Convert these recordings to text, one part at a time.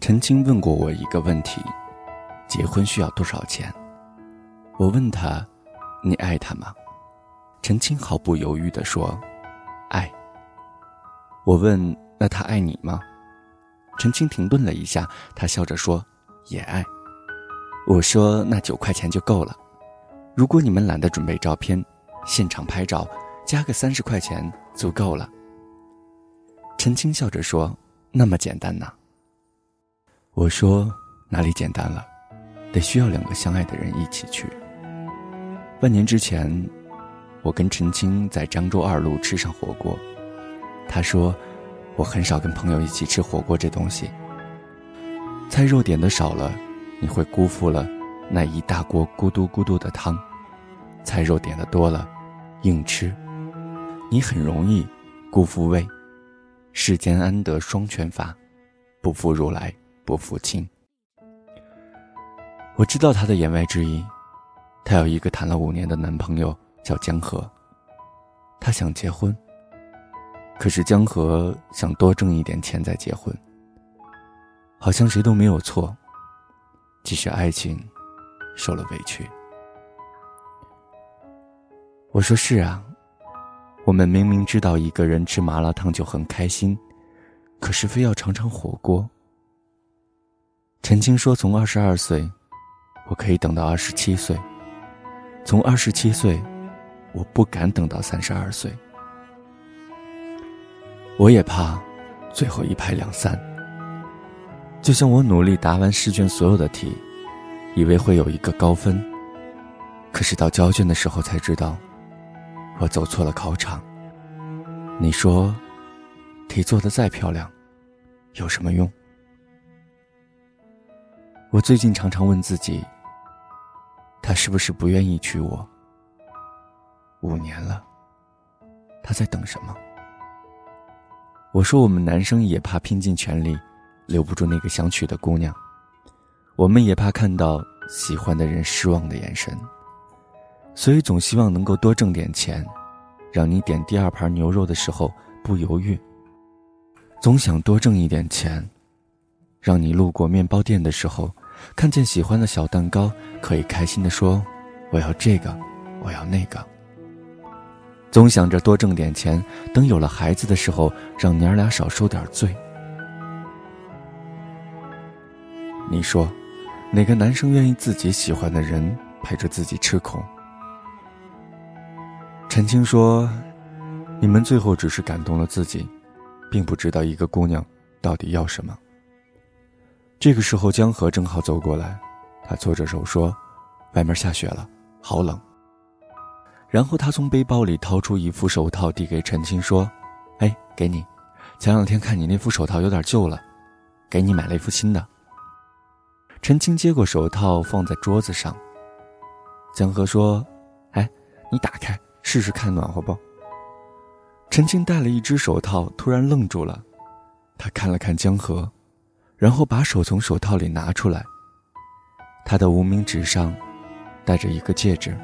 陈青问过我一个问题：结婚需要多少钱？我问他：“你爱他吗？”陈青毫不犹豫地说：“爱。”我问：“那他爱你吗？”陈青停顿了一下，他笑着说：“也爱。”我说：“那九块钱就够了。如果你们懒得准备照片，现场拍照，加个三十块钱足够了。”陈青笑着说：“那么简单呢？”我说：“哪里简单了？得需要两个相爱的人一起去。”半年之前，我跟陈青在漳州二路吃上火锅。他说：“我很少跟朋友一起吃火锅，这东西，菜肉点的少了，你会辜负了那一大锅咕嘟咕嘟的汤；菜肉点的多了，硬吃，你很容易辜负胃。世间安得双全法？不负如来。”不负亲。我知道他的言外之意，他有一个谈了五年的男朋友叫江河，他想结婚。可是江河想多挣一点钱再结婚。好像谁都没有错，即使爱情受了委屈。我说是啊，我们明明知道一个人吃麻辣烫就很开心，可是非要尝尝火锅。陈青说：“从二十二岁，我可以等到二十七岁；从二十七岁，我不敢等到三十二岁。我也怕最后一拍两散。就像我努力答完试卷所有的题，以为会有一个高分，可是到交卷的时候才知道，我走错了考场。你说，题做的再漂亮，有什么用？”我最近常常问自己：他是不是不愿意娶我？五年了，他在等什么？我说我们男生也怕拼尽全力，留不住那个想娶的姑娘；我们也怕看到喜欢的人失望的眼神，所以总希望能够多挣点钱，让你点第二盘牛肉的时候不犹豫；总想多挣一点钱，让你路过面包店的时候。看见喜欢的小蛋糕，可以开心的说：“我要这个，我要那个。”总想着多挣点钱，等有了孩子的时候，让娘俩少受点罪。你说，哪个男生愿意自己喜欢的人陪着自己吃苦？陈青说：“你们最后只是感动了自己，并不知道一个姑娘到底要什么。”这个时候，江河正好走过来，他搓着手说：“外面下雪了，好冷。”然后他从背包里掏出一副手套，递给陈青说：“哎，给你，前两天看你那副手套有点旧了，给你买了一副新的。”陈青接过手套，放在桌子上。江河说：“哎，你打开试试看，暖和不？”陈青戴了一只手套，突然愣住了，他看了看江河。然后把手从手套里拿出来，他的无名指上戴着一个戒指。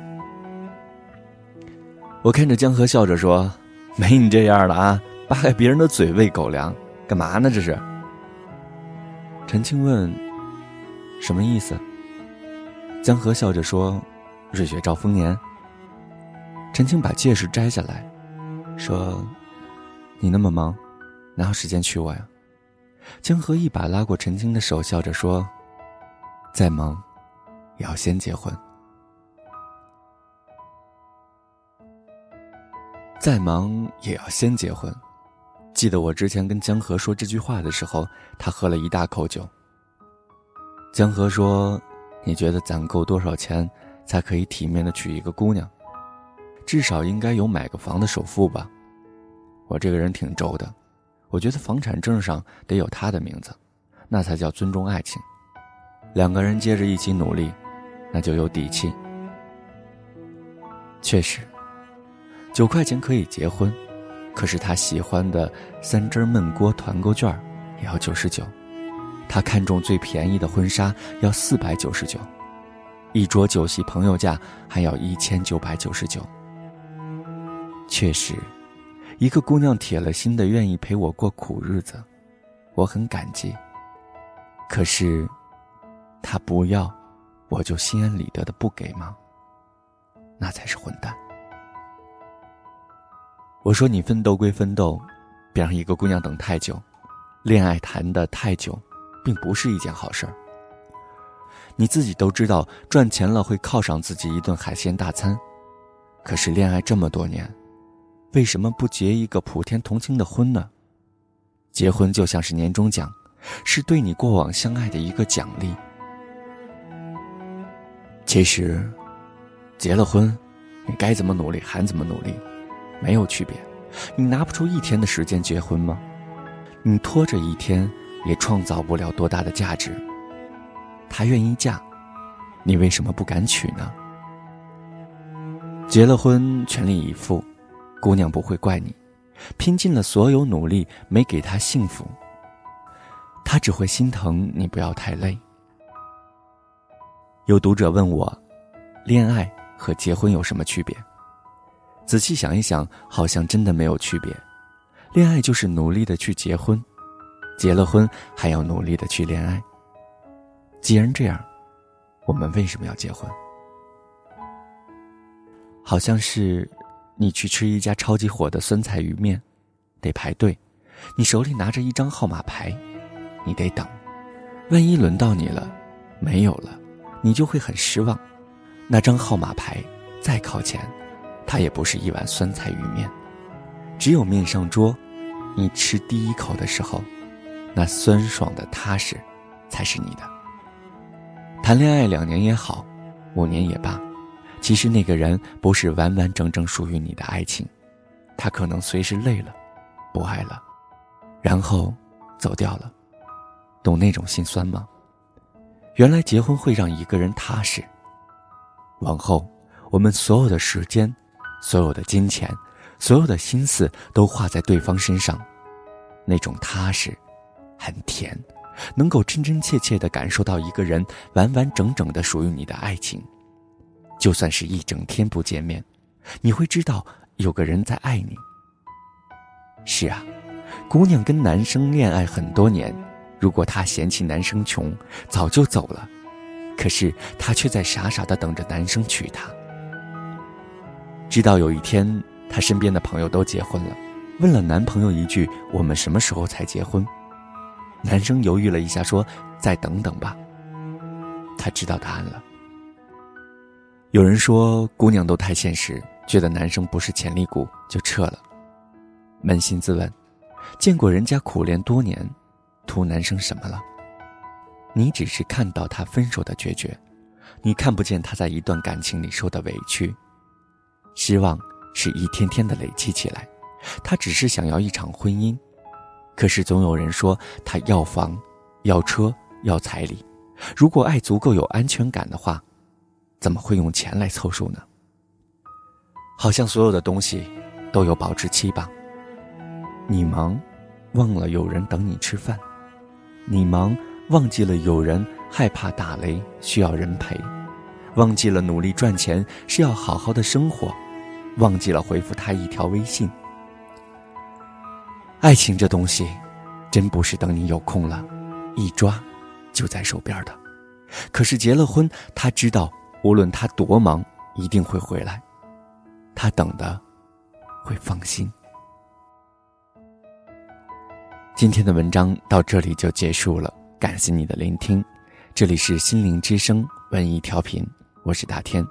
我看着江河笑着说：“没你这样的啊，扒开别人的嘴喂狗粮，干嘛呢？这是？”陈青问：“什么意思？”江河笑着说：“瑞雪兆丰年。”陈青把戒指摘下来，说：“你那么忙，哪有时间娶我呀？”江河一把拉过陈青的手，笑着说：“再忙，也要先结婚。再忙也要先结婚。”记得我之前跟江河说这句话的时候，他喝了一大口酒。江河说：“你觉得攒够多少钱才可以体面的娶一个姑娘？至少应该有买个房的首付吧？”我这个人挺轴的。我觉得房产证上得有他的名字，那才叫尊重爱情。两个人接着一起努力，那就有底气。确实，九块钱可以结婚，可是他喜欢的三汁焖锅团购券也要九十九，他看中最便宜的婚纱要四百九十九，一桌酒席朋友价还要一千九百九十九。确实。一个姑娘铁了心的愿意陪我过苦日子，我很感激。可是，她不要，我就心安理得的不给吗？那才是混蛋。我说你奋斗归奋斗，别让一个姑娘等太久，恋爱谈的太久，并不是一件好事儿。你自己都知道，赚钱了会犒赏自己一顿海鲜大餐，可是恋爱这么多年，为什么不结一个普天同庆的婚呢？结婚就像是年终奖，是对你过往相爱的一个奖励。其实，结了婚，你该怎么努力还怎么努力，没有区别。你拿不出一天的时间结婚吗？你拖着一天，也创造不了多大的价值。她愿意嫁，你为什么不敢娶呢？结了婚，全力以赴，姑娘不会怪你，拼尽了所有努力没给她幸福，她只会心疼你不要太累。有读者问我，恋爱和结婚有什么区别？仔细想一想，好像真的没有区别。恋爱就是努力的去结婚，结了婚还要努力的去恋爱。既然这样，我们为什么要结婚？好像是你去吃一家超级火的酸菜鱼面，得排队，你手里拿着一张号码牌，你得等，万一轮到你了，没有了，你就会很失望。那张号码牌再靠前，它也不是一碗酸菜鱼面，只有面上桌，你吃第一口的时候，那酸爽的踏实，才是你的。谈恋爱两年也好，五年也罢，其实那个人不是完完整整属于你的爱情，他可能随时累了，不爱了，然后走掉了，懂那种心酸吗？原来结婚会让一个人踏实。往后，我们所有的时间、所有的金钱、所有的心思都花在对方身上，那种踏实，很甜。能够真真切切的感受到一个人完完整整的属于你的爱情，就算是一整天不见面，你会知道有个人在爱你。是啊，姑娘跟男生恋爱很多年，如果她嫌弃男生穷，早就走了，可是她却在傻傻的等着男生娶她。直到有一天，她身边的朋友都结婚了，问了男朋友一句：“我们什么时候才结婚？”男生犹豫了一下，说：“再等等吧。”他知道答案了。有人说，姑娘都太现实，觉得男生不是潜力股就撤了。扪心自问，见过人家苦恋多年，图男生什么了？你只是看到他分手的决绝，你看不见他在一段感情里受的委屈。失望是一天天的累积起来，他只是想要一场婚姻。可是总有人说他要房，要车，要彩礼。如果爱足够有安全感的话，怎么会用钱来凑数呢？好像所有的东西都有保质期吧。你忙，忘了有人等你吃饭；你忙，忘记了有人害怕打雷需要人陪；忘记了努力赚钱是要好好的生活；忘记了回复他一条微信。爱情这东西，真不是等你有空了，一抓就在手边的。可是结了婚，他知道无论他多忙，一定会回来。他等的会放心。今天的文章到这里就结束了，感谢你的聆听。这里是心灵之声文艺调频，我是大天。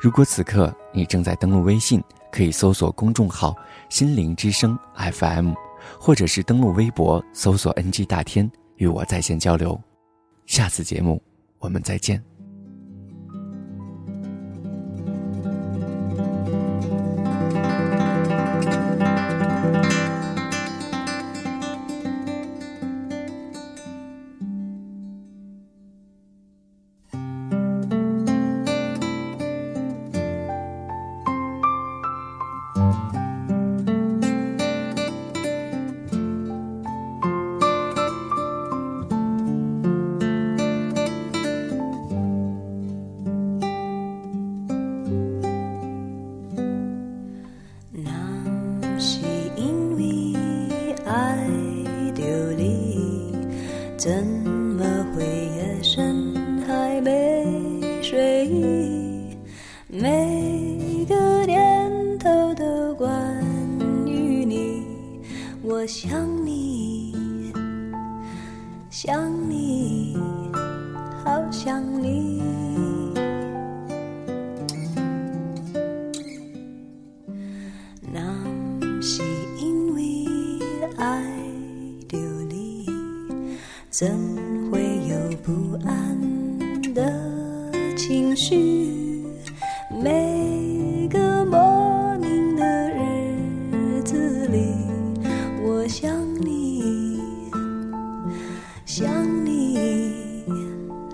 如果此刻你正在登录微信，可以搜索公众号“心灵之声 FM”。或者是登录微博搜索 “ng 大天”与我在线交流，下次节目我们再见。每个念头都关于你我想你想你好想你。那是因为爱着你怎会有不安的情绪每个莫名的日子里我想你想你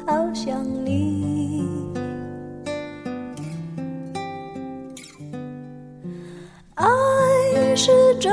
好想你。爱是种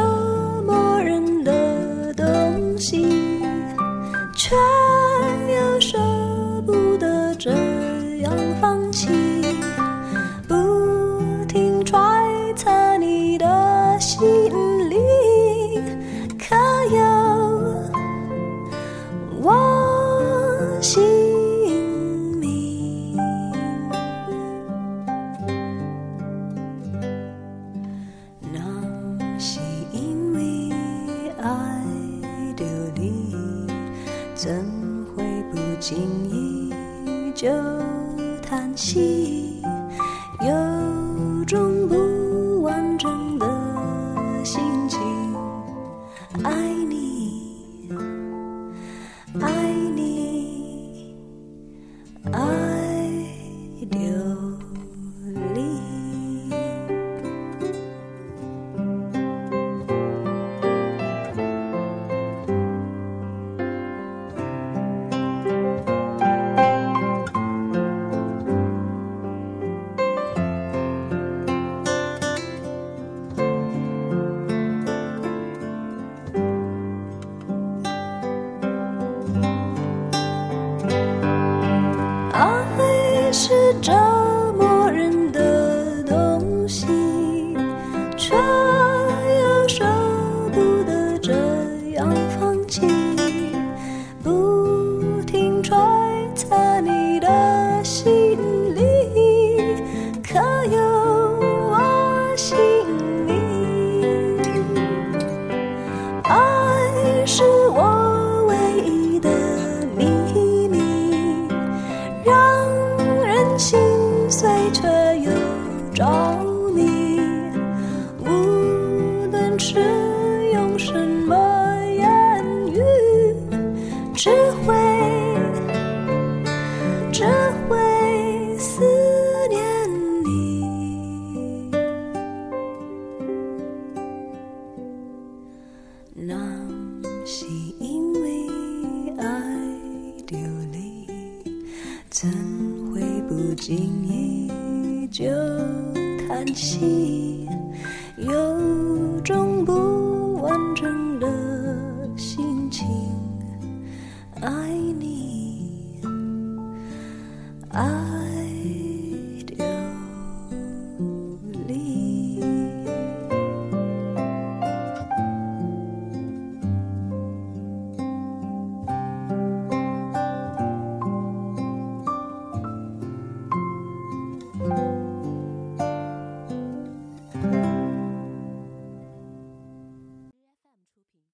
心依旧叹息。啊。